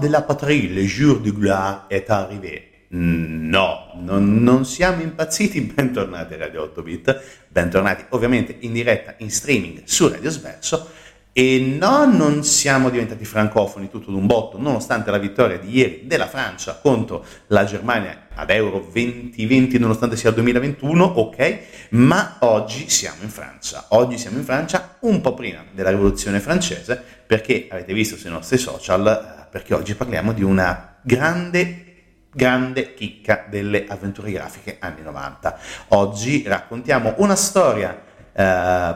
De la patrie, le jour du gloire est arrivé. No, non, non, siamo impazziti, bentornati a Radio 8 Bit, bentornati ovviamente in diretta, in streaming su Radio Sverso e no, non siamo diventati francofoni tutto d'un botto, nonostante la vittoria di ieri della Francia contro la Germania ad Euro 2020, nonostante sia il 2021, ok, ma oggi siamo in Francia, oggi siamo in Francia un po' prima della rivoluzione francese, perché avete visto sui nostri social perché oggi parliamo di una grande, grande chicca delle avventure grafiche anni 90. Oggi raccontiamo una storia, eh,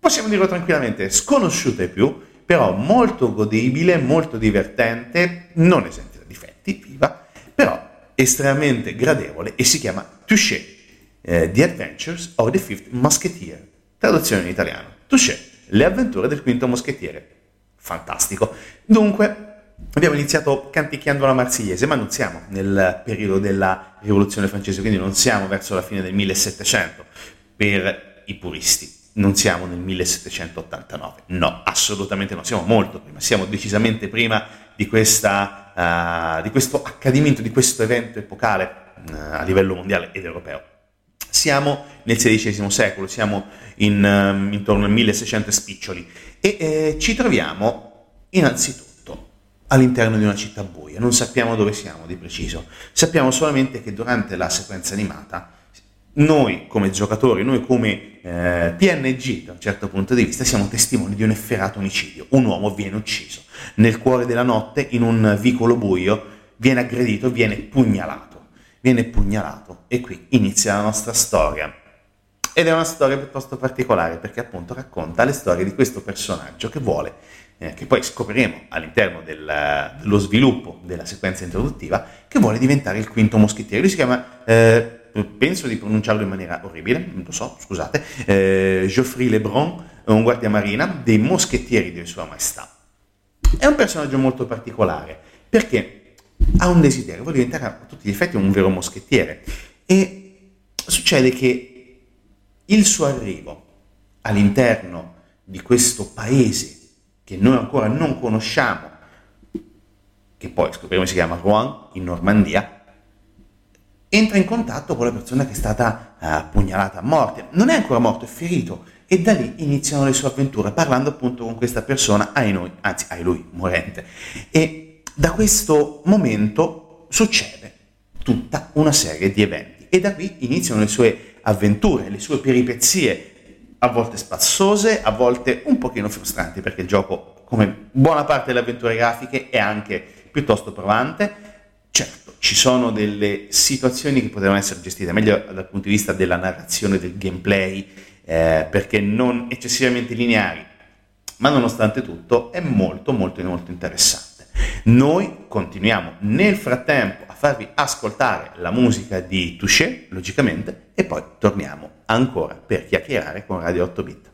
possiamo dirlo tranquillamente, sconosciuta ai più, però molto godibile, molto divertente, non esente da difetti, viva, però estremamente gradevole e si chiama Touché, eh, The Adventures of the Fifth Musketeer, traduzione in italiano, Touché, le avventure del quinto moschettiere. Fantastico. Dunque, Abbiamo iniziato canticchiando la marsigliese, ma non siamo nel periodo della rivoluzione francese, quindi non siamo verso la fine del 1700 per i puristi, non siamo nel 1789, no, assolutamente no, siamo molto prima, siamo decisamente prima di, questa, uh, di questo accadimento, di questo evento epocale uh, a livello mondiale ed europeo. Siamo nel XVI secolo, siamo in, um, intorno al 1600 spiccioli e eh, ci troviamo innanzitutto all'interno di una città buia, non sappiamo dove siamo di preciso, sappiamo solamente che durante la sequenza animata noi come giocatori, noi come eh, PNG da un certo punto di vista siamo testimoni di un efferato omicidio, un uomo viene ucciso. Nel cuore della notte in un vicolo buio, viene aggredito, viene pugnalato, viene pugnalato. E qui inizia la nostra storia. Ed è una storia piuttosto particolare perché appunto racconta le storie di questo personaggio che vuole eh, che poi scopriremo all'interno del, dello sviluppo della sequenza introduttiva, che vuole diventare il quinto moschettiere. Lui si chiama, eh, penso di pronunciarlo in maniera orribile, non lo so, scusate, eh, Geoffrey Lebrun, un guardia marina dei moschettieri di Sua Maestà. È un personaggio molto particolare perché ha un desiderio, vuole diventare a tutti gli effetti un vero moschettiere e succede che il suo arrivo all'interno di questo paese che noi ancora non conosciamo, che poi scopriremo si chiama Rouen in Normandia, entra in contatto con la persona che è stata uh, pugnalata a morte. Non è ancora morto, è ferito e da lì iniziano le sue avventure parlando appunto con questa persona, ai noi, anzi ai lui, morente. E da questo momento succede tutta una serie di eventi e da qui iniziano le sue avventure, le sue peripezie, a volte spazzose, a volte un pochino frustranti perché il gioco, come buona parte delle avventure grafiche, è anche piuttosto provante. Certo, ci sono delle situazioni che potevano essere gestite meglio dal punto di vista della narrazione, del gameplay, eh, perché non eccessivamente lineari, ma nonostante tutto è molto molto molto interessante. Noi continuiamo nel frattempo a farvi ascoltare la musica di Touché, logicamente, e poi torniamo ancora per chiacchierare con Radio 8 Bit.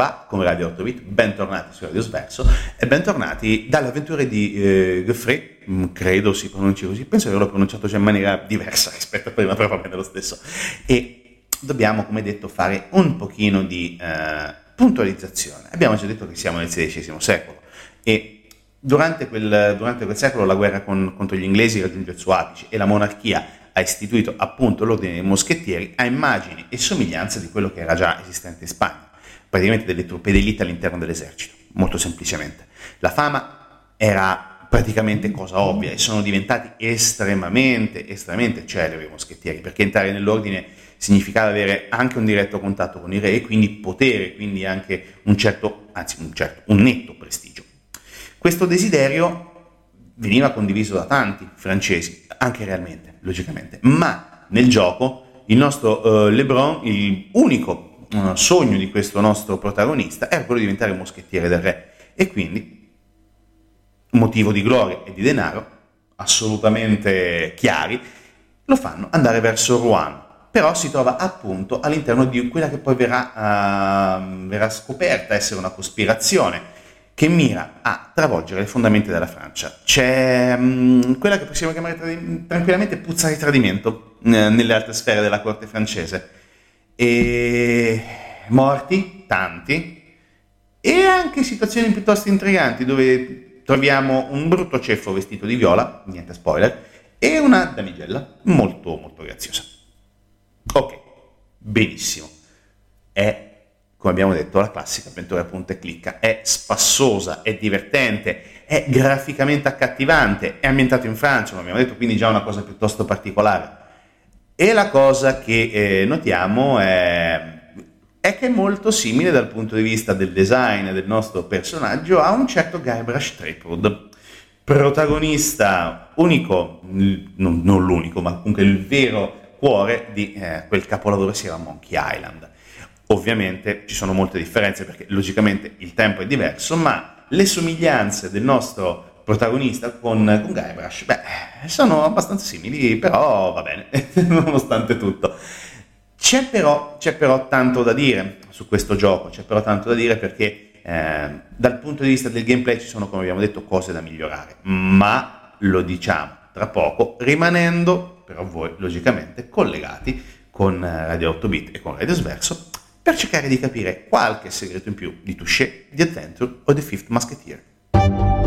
Qua con Radio 8 Bit, bentornati su Radio Sverso e bentornati dalle avventure di eh, Geoffrey, mm, credo si pronunci così, penso che l'ho pronunciato già in maniera diversa rispetto a prima, però va bene lo stesso. E dobbiamo, come detto, fare un pochino di eh, puntualizzazione. Abbiamo già detto che siamo nel XVI secolo e durante quel, durante quel secolo la guerra con, contro gli inglesi raggiunge il suo apice e la monarchia ha istituito appunto l'ordine dei moschettieri a immagini e somiglianze di quello che era già esistente in Spagna praticamente delle truppe d'elite all'interno dell'esercito, molto semplicemente. La fama era praticamente cosa ovvia e sono diventati estremamente, estremamente celebri i moschettieri, perché entrare nell'ordine significava avere anche un diretto contatto con il re e quindi potere, quindi anche un certo, anzi un certo, un netto prestigio. Questo desiderio veniva condiviso da tanti francesi, anche realmente, logicamente, ma nel gioco il nostro uh, Lebron, il unico sogno di questo nostro protagonista era quello di diventare moschettiere del re. E quindi motivo di gloria e di denaro assolutamente chiari lo fanno andare verso Rouen. Però si trova appunto all'interno di quella che poi verrà, uh, verrà scoperta essere una cospirazione che mira a travolgere le fondamenta della Francia. C'è um, quella che possiamo chiamare trad- tranquillamente puzza di tradimento uh, nelle altre sfere della corte francese e morti, tanti, e anche situazioni piuttosto intriganti dove troviamo un brutto ceffo vestito di viola, niente spoiler, e una damigella molto molto graziosa. Ok, benissimo. È, come abbiamo detto, la classica avventura punta e clicca. È spassosa, è divertente, è graficamente accattivante, è ambientato in Francia, come abbiamo detto, quindi già una cosa piuttosto particolare. E la cosa che eh, notiamo è, è, che è molto simile dal punto di vista del design del nostro personaggio a un certo Guybrush Threepwood, protagonista unico, non, non, l'unico, ma comunque il vero cuore di eh, quel capolavoro si chiama Monkey Island. Ovviamente ci sono molte differenze perché logicamente il tempo è diverso, ma le somiglianze del nostro protagonista con, con Guybrush, beh, sono abbastanza simili, però va bene, nonostante tutto. C'è però, c'è però, tanto da dire su questo gioco, c'è però tanto da dire perché eh, dal punto di vista del gameplay ci sono, come abbiamo detto, cose da migliorare, ma lo diciamo tra poco, rimanendo però voi logicamente collegati con Radio 8 Bit e con Radio Sverso per cercare di capire qualche segreto in più di Touché, di Adventure o The Fifth Musketeer.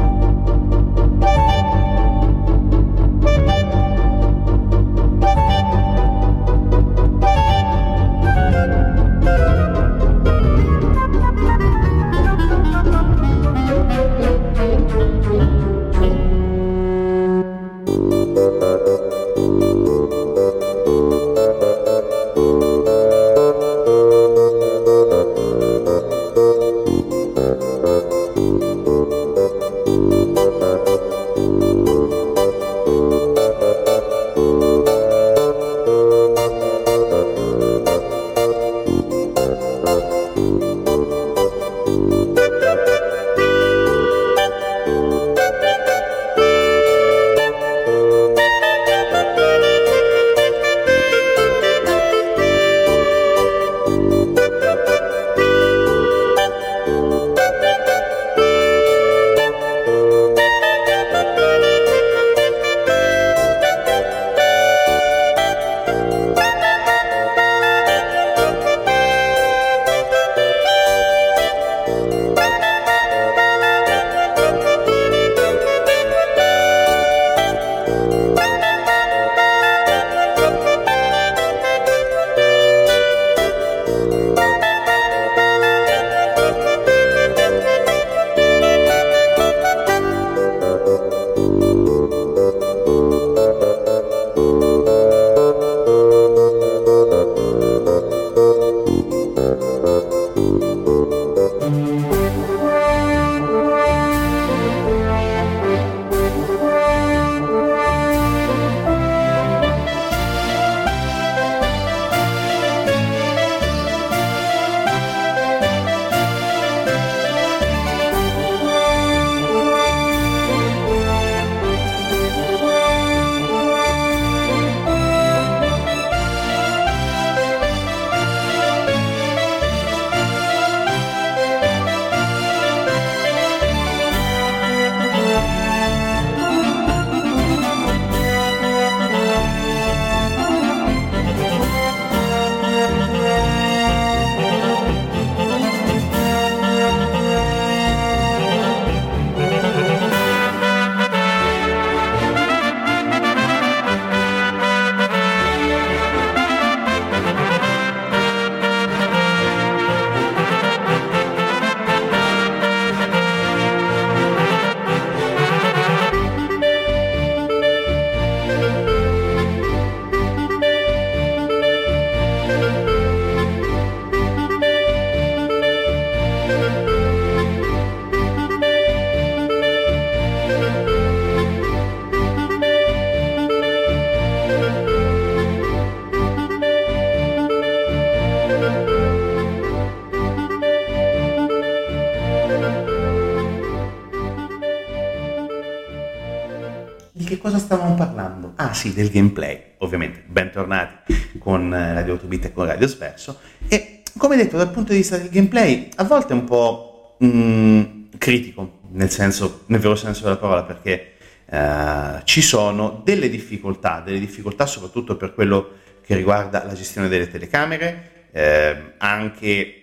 Sì, del gameplay, ovviamente, bentornati con eh, Radio 8 Bit e con Radio Sverso. E come detto, dal punto di vista del gameplay, a volte è un po' mm, critico, nel, senso, nel vero senso della parola, perché eh, ci sono delle difficoltà, delle difficoltà soprattutto per quello che riguarda la gestione delle telecamere, eh, anche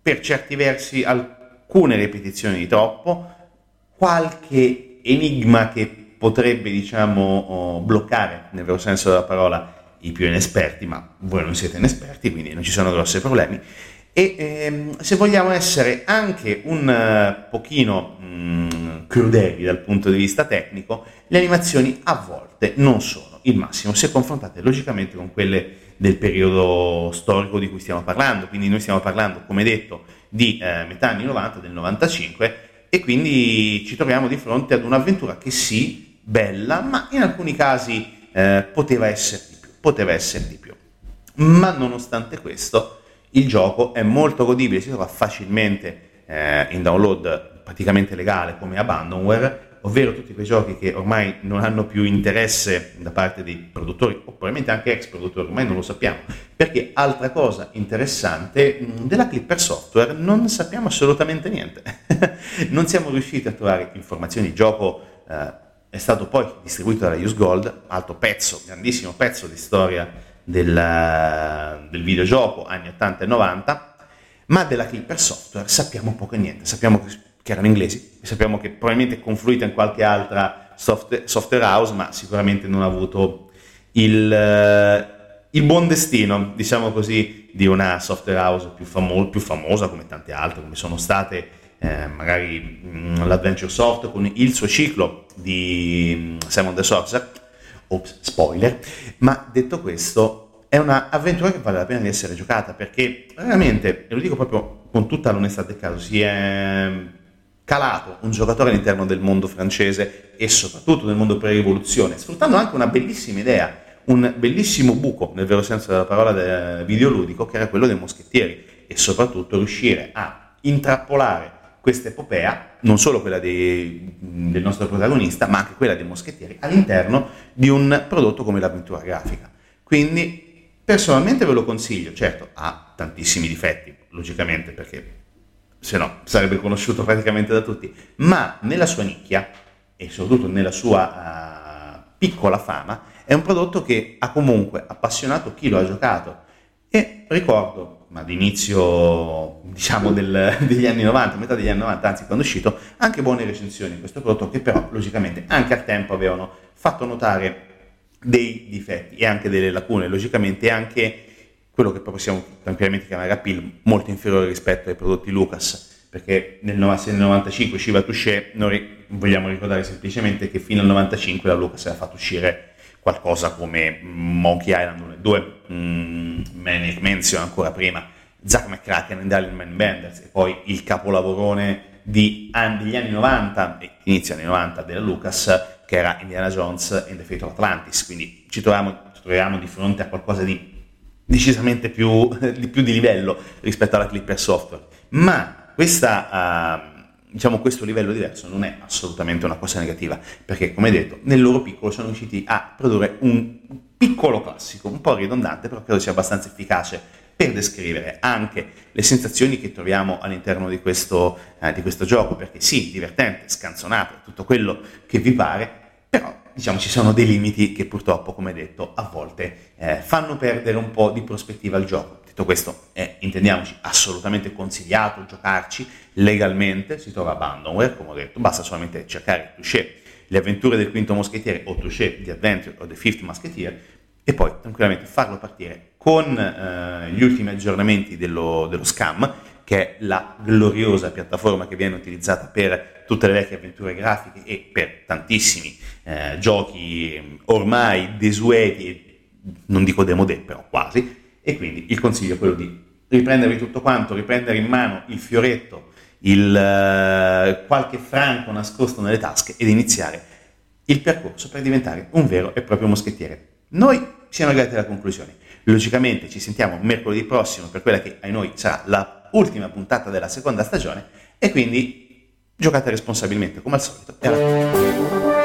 per certi versi alcune ripetizioni di troppo, qualche enigma che potrebbe diciamo oh, bloccare nel vero senso della parola i più inesperti, ma voi non siete inesperti, quindi non ci sono grossi problemi. E ehm, se vogliamo essere anche un uh, pochino mh, mm, crudeli dal punto di vista tecnico, le animazioni a volte non sono il massimo se confrontate logicamente con quelle del periodo storico di cui stiamo parlando. Quindi noi stiamo parlando, come detto, di eh, metà anni 90, del 95, e quindi ci troviamo di fronte ad un'avventura che sì, bella, ma in alcuni casi eh, poteva essere di più, poteva essere di più. Ma nonostante questo, il gioco è molto godibile, si trova facilmente eh, in download praticamente legale come Abandonware, ovvero tutti quei giochi che ormai non hanno più interesse da parte dei produttori, o probabilmente anche ex produttori, ormai non lo sappiamo, perché altra cosa interessante, della Clipper Software non sappiamo assolutamente niente, non siamo riusciti a trovare informazioni, il gioco eh, è stato poi distribuito dalla Use Gold, altro pezzo, grandissimo pezzo di storia del, del videogioco, anni 80 e 90, ma della Clipper Software sappiamo poco e niente, sappiamo che erano inglesi, sappiamo che probabilmente è confluita in qualche altra software, software house, ma sicuramente non ha avuto il, uh, il, buon destino, diciamo così, di una software house più, famo- più famosa come tante altre, come sono state eh, magari mm, l'Adventure Soft con il suo ciclo di mm, Simon the Sorcerer, ops, spoiler, ma detto questo è un'avventura che vale la pena di essere giocata perché veramente, e lo dico proprio con tutta l'onestà del caso, si è calato un giocatore all'interno del mondo francese e soprattutto nel mondo pre-rivoluzione, sfruttando anche una bellissima idea, un bellissimo buco, nel vero senso della parola del videoludico, che era quello dei moschettieri e soprattutto riuscire a intrappolare questa epopea, non solo quella dei, del nostro protagonista, ma anche quella dei moschettieri, all'interno di un prodotto come l'avventura grafica. Quindi personalmente ve lo consiglio, certo ha tantissimi difetti, logicamente perché se no sarebbe conosciuto praticamente da tutti, ma nella sua nicchia e soprattutto nella sua uh, piccola fama è un prodotto che ha comunque appassionato chi lo ha giocato e ricordo, ma d'inizio diciamo del, degli anni 90, metà degli anni 90, anzi quando è uscito, anche buone recensioni di questo prodotto che però logicamente anche al tempo avevano fatto notare dei difetti e anche delle lacune, logicamente anche quello che possiamo tranquillamente chiamare appeal molto inferiore rispetto ai prodotti Lucas, perché nel 95 usciva Touché, noi vogliamo ricordare semplicemente che fino al 95 la Lucas aveva fatto uscire qualcosa come Monkey Island 1 e 2, mm, Mansion ancora prima, Zack McCracken and Alien Man Benders e poi il capolavorone degli anni 90, inizio anni 90 della Lucas, che era Indiana Jones and the Fate of Atlantis, quindi ci troviamo, ci troviamo di fronte a qualcosa di decisamente più di, più di livello rispetto alla Clipper Software. Ma questa, uh, diciamo, questo livello diverso non è assolutamente una cosa negativa, perché come detto, nel loro piccolo sono riusciti a produrre un piccolo classico, un po' ridondante, però credo sia abbastanza efficace per descrivere anche le sensazioni che troviamo all'interno di questo, uh, di questo gioco, perché sì, divertente, scanzonato, tutto quello che vi pare, però diciamo ci sono dei limiti che purtroppo, come detto, a volte eh, fanno perdere un po' di prospettiva al gioco. Detto questo, è, intendiamoci, assolutamente consigliato giocarci legalmente, si trova Abandonware, come ho detto, basta solamente cercare Touché, le avventure del quinto moschettiere o Touché, The Adventure o The Fifth Musketeer e poi tranquillamente farlo partire con eh, gli ultimi aggiornamenti dello, dello Scam che è la gloriosa piattaforma che viene utilizzata per tutte le vecchie avventure grafiche e per tantissimi eh, giochi ormai desueti, non dico demodè, però quasi, e quindi il consiglio è quello di riprendervi tutto quanto, riprendere in mano il fioretto, il, uh, qualche franco nascosto nelle tasche ed iniziare il percorso per diventare un vero e proprio moschettiere. Noi siamo arrivati alla conclusione. Logicamente ci sentiamo mercoledì prossimo per quella che a noi sarà la ultima puntata della seconda stagione e quindi giocate responsabilmente come al solito. E alla...